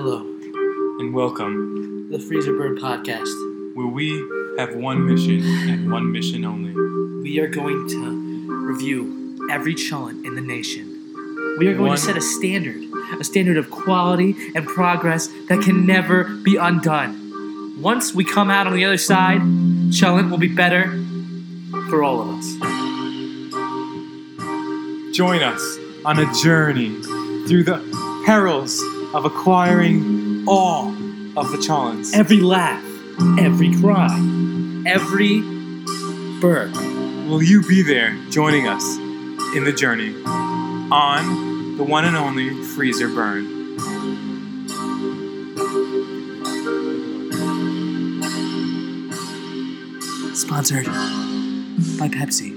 Hello, and welcome, to the Freezer Burn Podcast. where we have one mission and one mission only. We are going to review every challenge in the nation. We are going One- to set a standard, a standard of quality and progress that can never be undone. Once we come out on the other side, Challenge will be better for all of us. Join us on a journey through the perils of acquiring all of the challenge. Every laugh, every cry, every burp. Will you be there joining us in the journey on the one and only Freezer Burn? Sponsored by Pepsi.